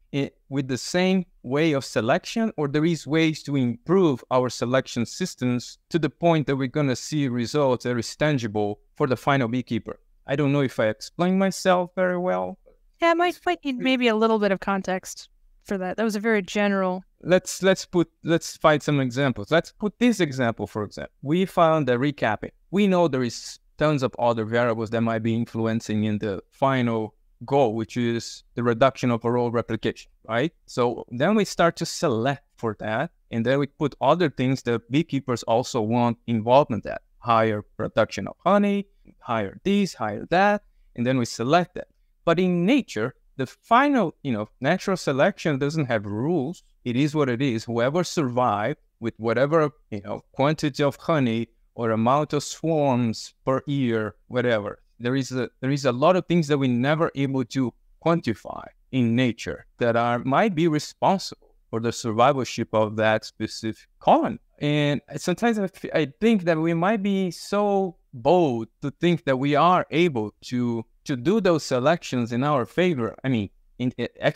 with the same way of selection, or there is ways to improve our selection systems to the point that we're gonna see results that is tangible for the final beekeeper? I don't know if I explained myself very well. Yeah, I might need maybe a little bit of context for that. That was a very general let's let's put let's find some examples. Let's put this example for example. We found the recapping. We know there is tons of other variables that might be influencing in the final goal, which is the reduction of varroa replication, right? So then we start to select for that, and then we put other things that beekeepers also want involved in that. Higher production of honey, higher this, higher that, and then we select that. But in nature, the final, you know, natural selection doesn't have rules it is what it is. Whoever survived with whatever, you know, quantity of honey or amount of swarms per year, whatever. There is a there is a lot of things that we never able to quantify in nature that are might be responsible for the survivalship of that specific colony. And sometimes I think that we might be so bold to think that we are able to to do those selections in our favor. I mean, in,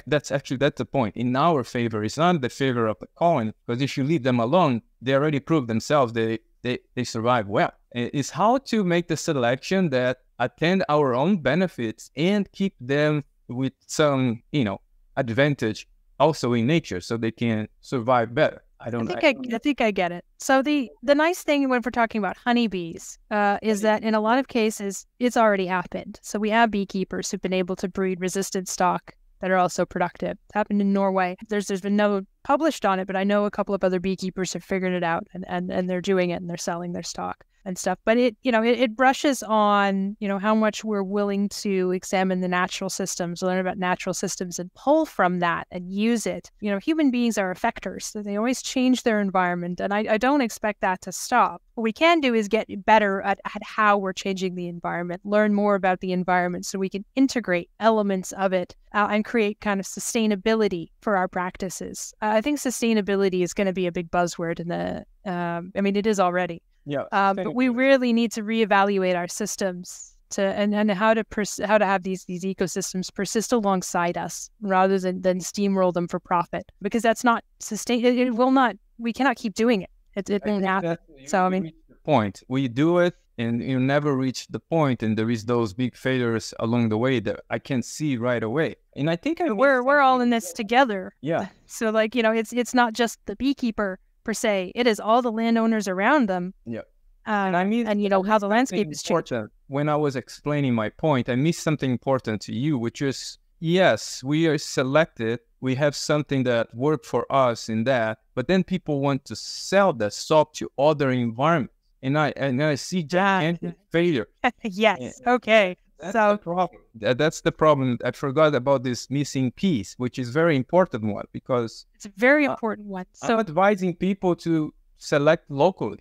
that's actually that's the point in our favor it's not the favor of the coin because if you leave them alone they already proved themselves they they, they survive well it's how to make the selection that attend our own benefits and keep them with some you know advantage also in nature so they can survive better I don't. I think I, I, I, think I get it. So the the nice thing when we're talking about honeybees uh, is that in a lot of cases it's already happened. So we have beekeepers who've been able to breed resistant stock that are also productive. It's happened in Norway. There's there's been no published on it, but I know a couple of other beekeepers have figured it out and, and, and they're doing it and they're selling their stock and stuff. But it, you know, it, it brushes on, you know, how much we're willing to examine the natural systems, learn about natural systems and pull from that and use it. You know, human beings are effectors. So they always change their environment. And I, I don't expect that to stop. What we can do is get better at, at how we're changing the environment, learn more about the environment so we can integrate elements of it uh, and create kind of sustainability for our practices. Uh, I think sustainability is going to be a big buzzword in the, um, I mean, it is already. Yeah. Uh, but we really need to reevaluate our systems to and, and how to pers- how to have these these ecosystems persist alongside us rather than than steamroll them for profit because that's not sustain. It, it will not. We cannot keep doing it. It, it won't happen. So I mean, point we do it and you never reach the point and there is those big failures along the way that i can see right away and i think I we're we're all in this together yeah so like you know it's it's not just the beekeeper per se. It is all the landowners around them. Yeah. Um, and I mean, and you know how the landscape is changing. When I was explaining my point, I missed something important to you, which is yes, we are selected. We have something that worked for us in that, but then people want to sell that stock to other environments, and I and I see gigantic failure. yes. Okay. That's so, the problem. That's the problem. I forgot about this missing piece, which is very important one because it's a very uh, important one. So I'm advising people to select locally.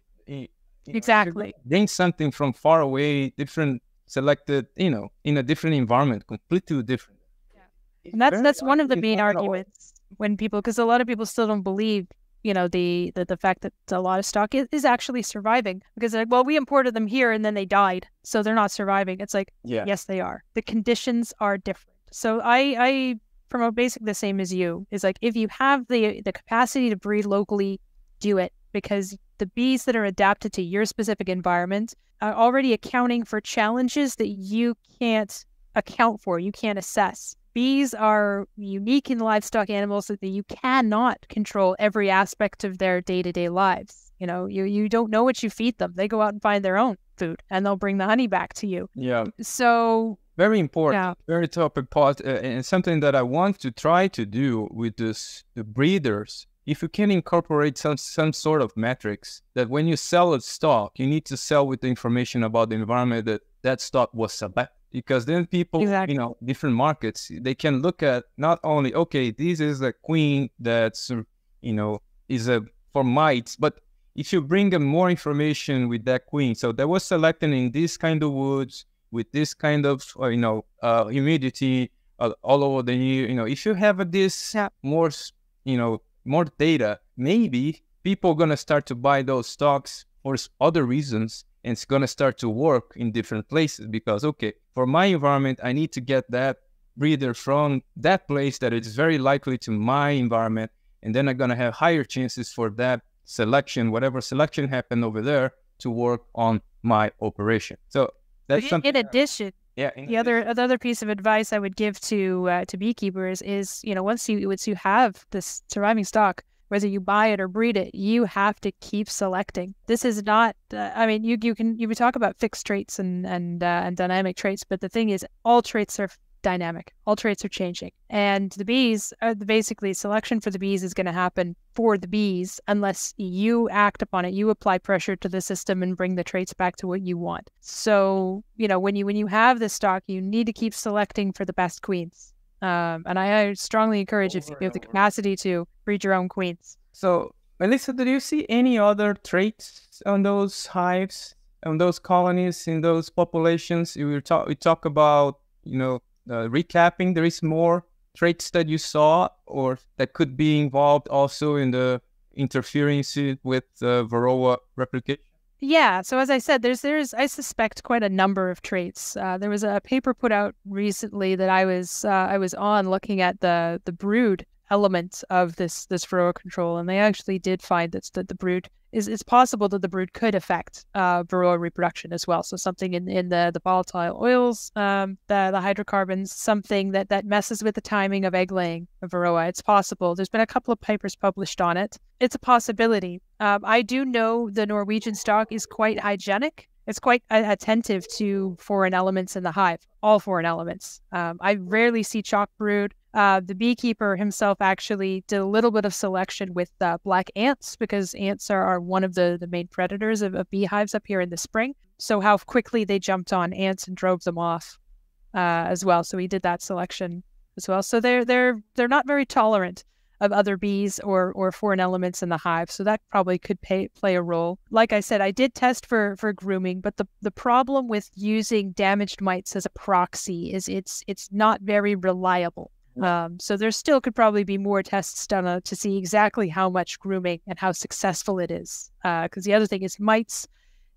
Exactly. Bring something from far away, different selected, you know, in a different environment, completely different. Yeah. And that's that's one of the main arguments when people because a lot of people still don't believe you know the the, the fact that a lot of stock is, is actually surviving because like well we imported them here and then they died so they're not surviving. It's like Yeah. yes they are. The conditions are different. So i i promote basically the same as you is like if you have the the capacity to breed locally do it because the bees that are adapted to your specific environment are already accounting for challenges that you can't account for you can't assess bees are unique in livestock animals that you cannot control every aspect of their day-to-day lives you know you you don't know what you feed them they go out and find their own food and they'll bring the honey back to you Yeah. so Very important. Yeah. Very topic part, uh, and something that I want to try to do with this the breeders. If you can incorporate some some sort of metrics that when you sell a stock, you need to sell with the information about the environment that that stock was selected. Because then people, Exactly. you know, different markets, they can look at not only okay, this is a queen that's you know is a for mites, but if you bring them more information with that queen, so that was selected in this kind of woods with this kind of uh, you know uh, humidity uh, all over the year. You know, if you have this Yeah. more you know more data, maybe people gonna start to buy those stocks for other reasons, and it's gonna start to work in different places because okay, for my environment, I need to get that breeder from that place that is very likely to my environment, and then I'm gonna have higher chances for that selection, whatever selection happened over there, to work on my operation. So that's in, something. in addition yeah. in the other the other piece of advice I would give to uh, to beekeepers is you know once you once you have this surviving stock whether you buy it or breed it you have to keep selecting. This is not uh, I mean you you can you can talk about fixed traits and and uh, and dynamic traits but the thing is all traits are dynamic. All traits are changing. And the bees are basically selection for the bees is going to happen for the bees unless you act upon it. You apply pressure to the system and bring the traits back to what you want. So you know when you when you have this stock you need to keep selecting for the best queens um, and I, I strongly encourage if you have the capacity to breed your own queens So, Melissa, do you see any other traits on those hives, on those colonies, in those populations? We talk, we talk about, you know, uh, recapping. There is more traits that you saw, or that could be involved also in the interference with uh, Varroa replication. Yeah. So as I said, there's there's I suspect quite a number of traits. Uh, there was a paper put out recently that I was uh, I was on looking at the the brood element of this this varroa control, and they actually did find that that the brood is it's possible that the brood could affect uh, varroa reproduction as well. So something in in the the volatile oils, um, the the hydrocarbons, something that that messes with the timing of egg laying of varroa. It's possible. There's been a couple of papers published on it. It's a possibility. Um, I do know the Norwegian stock is quite hygienic. It's quite attentive to foreign elements in the hive, all foreign elements. Um, I rarely see chalk brood. Uh, the beekeeper himself actually did a little bit of selection with uh, black ants because ants are, are one of the, the main predators of, of beehives up here in the spring. So, how quickly they jumped on ants and drove them off uh, as well. So, he did that selection as well. So, they're, they're, they're not very tolerant of other bees or or foreign elements in the hive. So that probably could pay, play a role. Like I said, I did test for for grooming, but the the problem with using damaged mites as a proxy is it's it's not very reliable. Um, so there still could probably be more tests done uh, to see exactly how much grooming and how successful it is. Because the other thing is mites,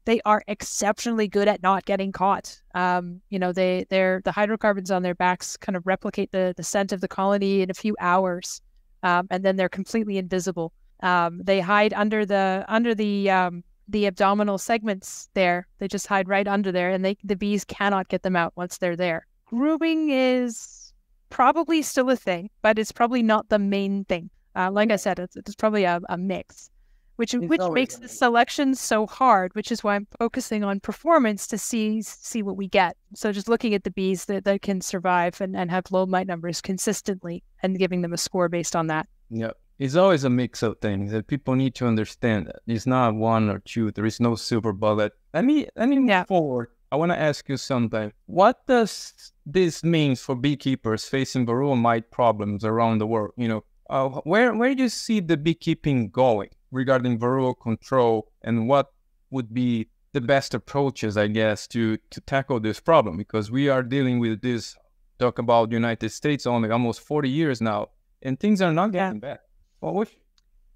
they are exceptionally good at not getting caught. Um, you know, they they're the hydrocarbons on their backs kind of replicate the the scent of the colony in a few hours um, and then they're completely invisible. Um, they hide under the under the um, the abdominal segments there. They just hide right under there, and they the bees cannot get them out once they're there. Grooming is probably still a thing, but it's probably not the main thing. Uh, like I said, it's, it's probably a, a mix, which It's which makes the selection so hard. Which is why I'm focusing on performance to see see what we get. So just looking at the bees that, that can survive and, and have low mite numbers consistently, and giving them a score based on that. Yeah. It's always a mix of things that people need to understand that it's not one or two. There is no silver bullet. Let me let me move Yeah. forward. I want to ask you something. What does this mean for beekeepers facing varroa mite problems around the world? You know, uh, where where do you see the beekeeping going regarding varroa control, and what would be the best approaches, I guess, to to tackle this problem? Because we are dealing with this. Talk about United States only almost forty years now, and things are not Yeah. getting better. Well,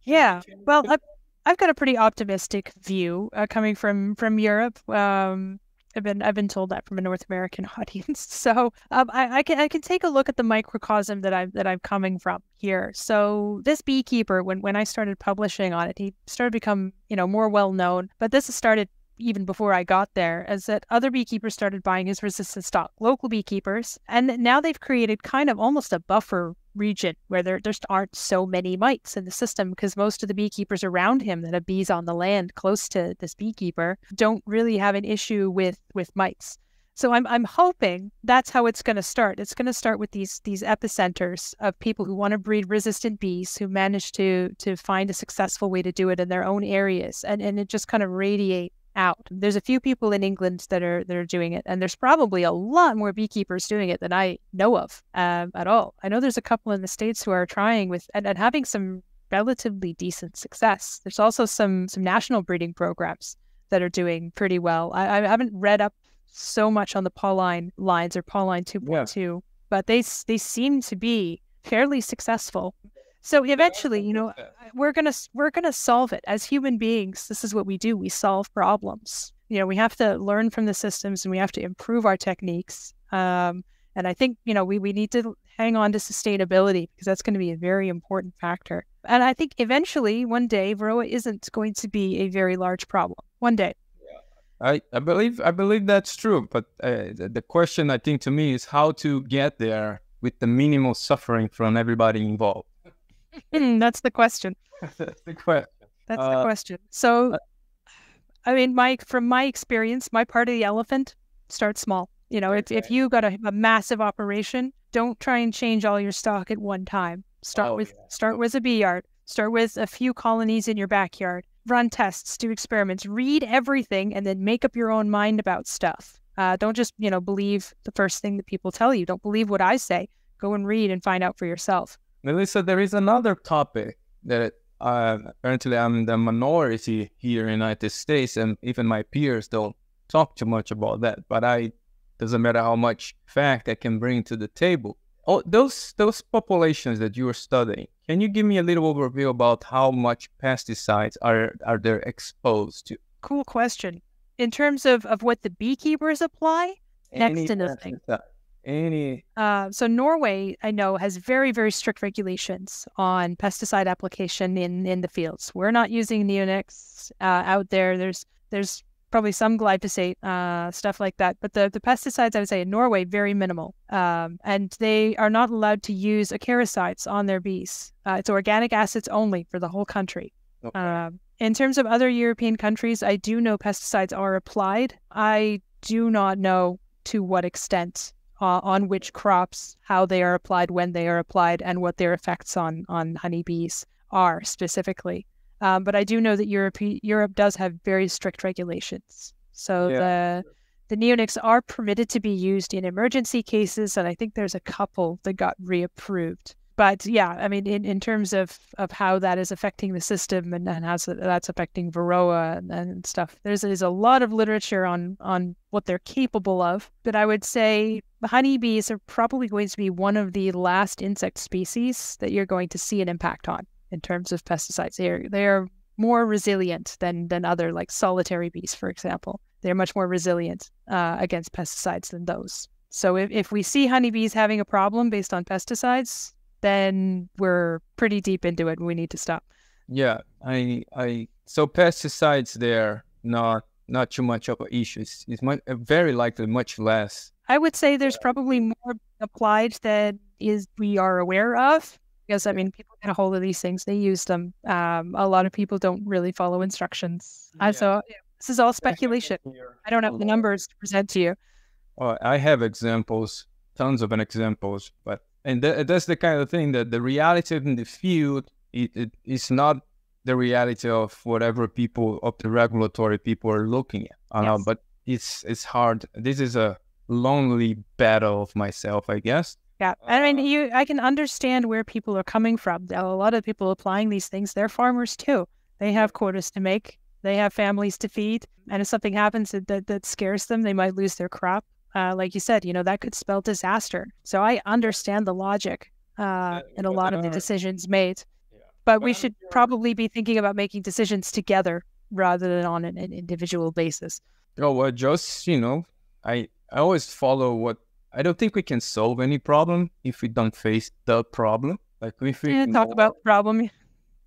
Yeah. Well, I've, I've got a pretty optimistic view uh, coming from from Europe. Um, I've been I've been told that from a North American audience. So um, I, I, can I can take a look at the microcosm that I'm that I'm coming from here. So this beekeeper, when when I started publishing on it, he started to become you know more well known. But this started even before I got there, is that other beekeepers started buying his resistant stock, local beekeepers, and now they've created kind of almost a buffer region where there just aren't so many mites in the system because most of the beekeepers around him that have bees on the land close to this beekeeper don't really have an issue with with mites. So I'm I'm hoping that's how it's going to start. It's going to start with these these epicenters of people who want to breed resistant bees who manage to to find a successful way to do it in their own areas and and it just kind of radiate out. There's a few people in England that are that are doing it, and there's probably a lot more beekeepers doing it than I know of um, at all. I know there's a couple in the states who are trying with and, and having some relatively decent success. There's also some some national breeding programs that are doing pretty well. I, I haven't read up so much on the Pol-line lines or Pol-line 2.2, yeah. but they they seem to be fairly successful. So eventually, you know, we're gonna we're gonna solve it as human beings. This is what we do. We solve problems. You know, we have to learn from the systems and we have to improve our techniques. Um, and I think you know we we need to hang on to sustainability because that's going to be a very important factor. And I think eventually, one day, Varroa isn't going to be a very large problem. One day. I, I believe I believe that's true, but uh, the, the question I think to me is how to get there with the minimal suffering from everybody involved. Hmm, that's the question. That's the question. That's uh, the question. So, uh, I mean, Mike, from my experience, my part of the elephant starts small. You know, okay. if, if you got a, a, massive operation, don't try and change all your stock at one time. Start oh, with yeah. start with a bee yard. Start with a few colonies in your backyard. Run tests, do experiments, read everything, and then make up your own mind about stuff. Uh, don't just you know believe the first thing that people tell you. Don't believe what I say. Go and read and find out for yourself. Melissa, there is another topic that uh, apparently I'm the minority here in the United States, and even my peers don't talk too much about that. But I doesn't matter how much fact I can bring to the table. Oh, those those populations that you are studying, can you give me a little overview about how much pesticides are are they exposed to? Cool question. In terms of, of what the beekeepers apply, Any next to nothing. Pesticide any uh, so norway i know has very very strict regulations on pesticide application in in the fields. We're not using neonics uh, out there. There's there's probably some glyphosate uh, stuff like that but the, the pesticides i would say in norway very minimal. Um, and they are not allowed to use acaricides on their bees. Uh, it's organic acids only for the whole country. Okay. Um, in terms of other european countries i do know pesticides are applied. I do not know to what extent uh, on which crops, how they are applied, when they are applied, and what their effects on on honeybees are specifically. Um, but I do know that Europe Europe does have very strict regulations. So yeah. the the neonics are permitted to be used in emergency cases, and I think there's a couple that got reapproved but yeah, I mean, in, in terms of, of how that is affecting the system and, and how that's affecting Varroa and, and stuff, there's, there's a lot of literature on, on what they're capable of. But I would say honeybees are probably going to be one of the last insect species that you're going to see an impact on in terms of pesticides. They are, they are more resilient than, than other like solitary bees, for example. They're much more resilient uh, against pesticides than those. So if, if we see honeybees having a problem based on pesticides, then we're pretty deep into it and we need to stop. Yeah, I, I, so pesticides there, not, not too much of an issue. It's, it's much, very likely much less. I would say there's probably more applied than is we are aware of. Because I mean, people get a hold of these things, they use them. Um, a lot of people don't really follow instructions. Yeah. So this is all speculation. I don't have the numbers to present to you. Well, I have examples, tons of examples, but and th- that's the kind of thing that the reality in the field it, it is not the reality of whatever people of the regulatory people are looking at. Uh, yes. but it's it's hard. This is a lonely battle of myself, I guess. Yeah, I mean, you, I can understand where people are coming from. A lot of people applying these things, they're farmers too. They have quotas to make. They have families to feed, and if something happens that, that, that scares them, they might lose their crop uh, like you said, you know, that could spell disaster. So I understand the logic uh, in a lot of the decisions made. but we should probably be thinking about making decisions together rather than on an, an individual basis. Oh well, just you know, I I always follow what I don't think we can solve any problem if we don't face the problem. Like if we Yeah, talk about problem.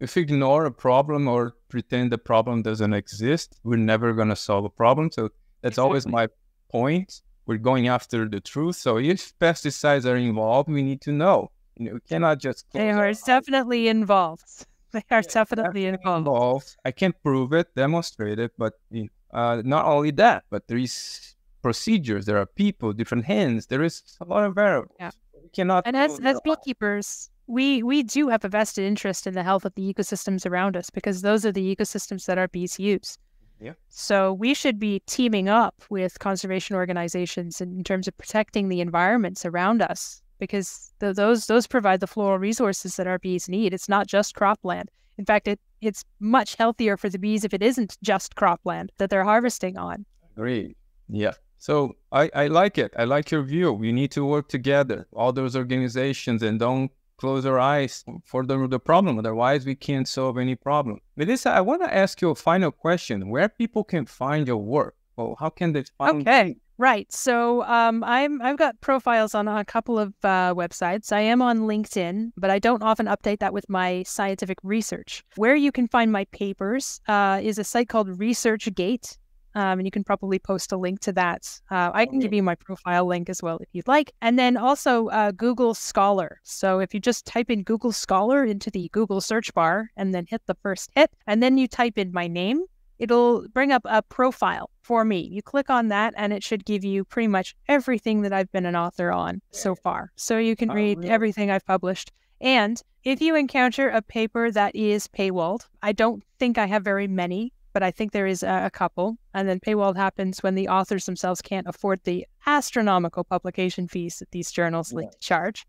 if we ignore a problem or pretend the problem doesn't exist, we're never gonna solve a problem. So that's always my point. We're going after the truth. So if pesticides are involved, we need to know. You know, we cannot just They are eyes. definitely involved. They are definitely involved. involved. I can't prove it, demonstrate it, but you know, uh, not only that, but there is procedures. There are people, different hands. There is a lot of variables. Yeah. We cannot. And as as beekeepers, we we do have a vested interest in the health of the ecosystems around us because those are the ecosystems that our bees use. Yeah. So we should be teaming up with conservation organizations in terms of protecting the environments around us because th- those those provide the floral resources that our bees need. It's not just cropland. In fact, it it's much healthier for the bees if it isn't just cropland that they're harvesting on. Great. Yeah. So I, I like it. I like your view. We need to work together, all those organizations, and don't close our eyes for the, the problem. Otherwise, we can't solve any problem. Melissa, I want to ask you a final question. Where people can find your work? Well, how can they find Okay, right. So um, I'm I've got profiles on a couple of uh, websites. I am on LinkedIn, but I don't often update that with my scientific research. Where you can find my papers uh, is a site called ResearchGate. Um, and you can probably post a link to that. Uh, I can give you my profile link as well if you'd like. And then also uh, Google Scholar. So if you just type in Google Scholar into the Google search bar and then hit the first hit, and then you type in my name, it'll bring up a profile for me. You click on that, and it should give you pretty much everything that I've been an author on so far. So you can Oh, read really? everything I've published. And if you encounter a paper that is paywalled, I don't think I have very many, but I think there is a, a couple. And then paywall happens when the authors themselves can't afford the astronomical publication fees that these journals like to charge.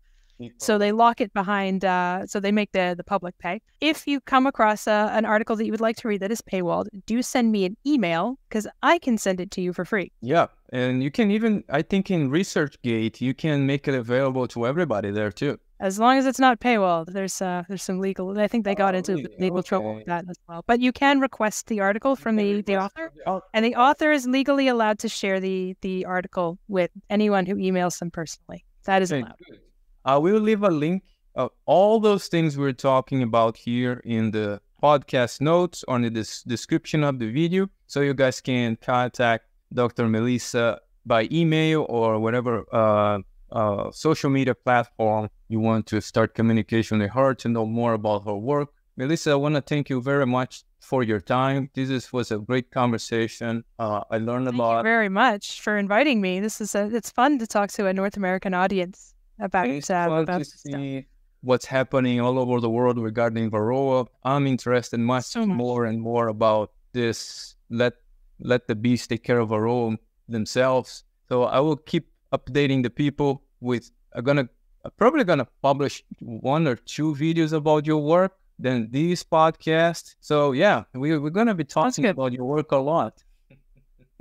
So they lock it behind, uh, so they make the, the public pay. If you come across uh, an article that you would like to read that is paywalled, do send me an email because I can send it to you for free. Yeah, and you can even, I think, in ResearchGate, you can make it available to everybody there too. As long as it's not paywalled, there's uh, there's some legal. I think they got Oh, into really? legal trouble with that as well. But you can request the article from the, the author, and the author is legally allowed to share the the article with anyone who emails them personally. That is Okay, allowed. good. I will leave a link of all those things we're talking about here in the podcast notes or in the des- description of the video, so you guys can contact Dr. Melissa by email or whatever uh, uh, social media platform you want to start communication with her to know more about her work. Melissa, I want to thank you very much for your time. This is, was a great conversation. Uh, I learned a Thank lot. Thank you very much for inviting me. This is a, it's fun to talk to a North American audience about It's uh, about to see what's happening all over the world regarding Varroa. I'm interested much So much. more and more about this. Let let the bees take care of Varroa themselves. So I will keep updating the people with. I'm gonna I'm probably gonna publish one or two videos about your work. Then this podcast. So yeah, we, we're gonna be talking about your work a lot.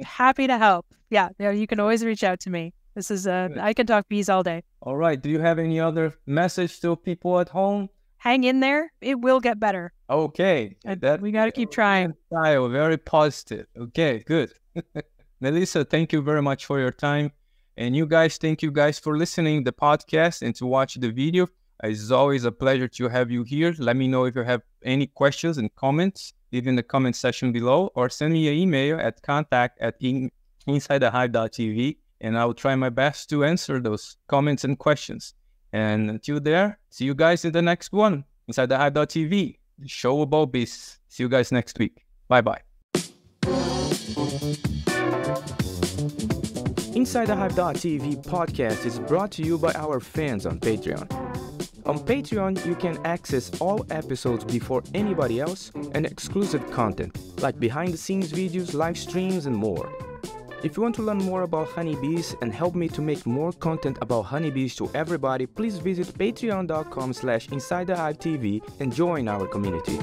Happy to help. Yeah, you can always reach out to me. This is uh, Good. I can talk bees all day. All right. Do you have any other message to people at home? Hang in there. It will get better. Okay, And we got to keep trying. style, very positive. Okay, good. Melissa, thank you very much for your time. And you guys, thank you guys for listening the podcast and to watch the video. It's always a pleasure to have you here. Let me know if you have any questions and comments. Leave in the comment section below or send me an email at contact at in, insidethehive.tv and I will try my best to answer those comments and questions. And until there, see you guys in the next one. Inside the Hive.tv, the show about bees. See you guys next week. Bye bye. Inside the Hive.tv podcast is brought to you by our fans on Patreon. On Patreon, you can access all episodes before anybody else and exclusive content like behind the scenes videos, live streams, and more. If you want to learn more about honeybees and help me to make more content about honeybees to everybody, please visit patreon.com slash inside TV and join our community.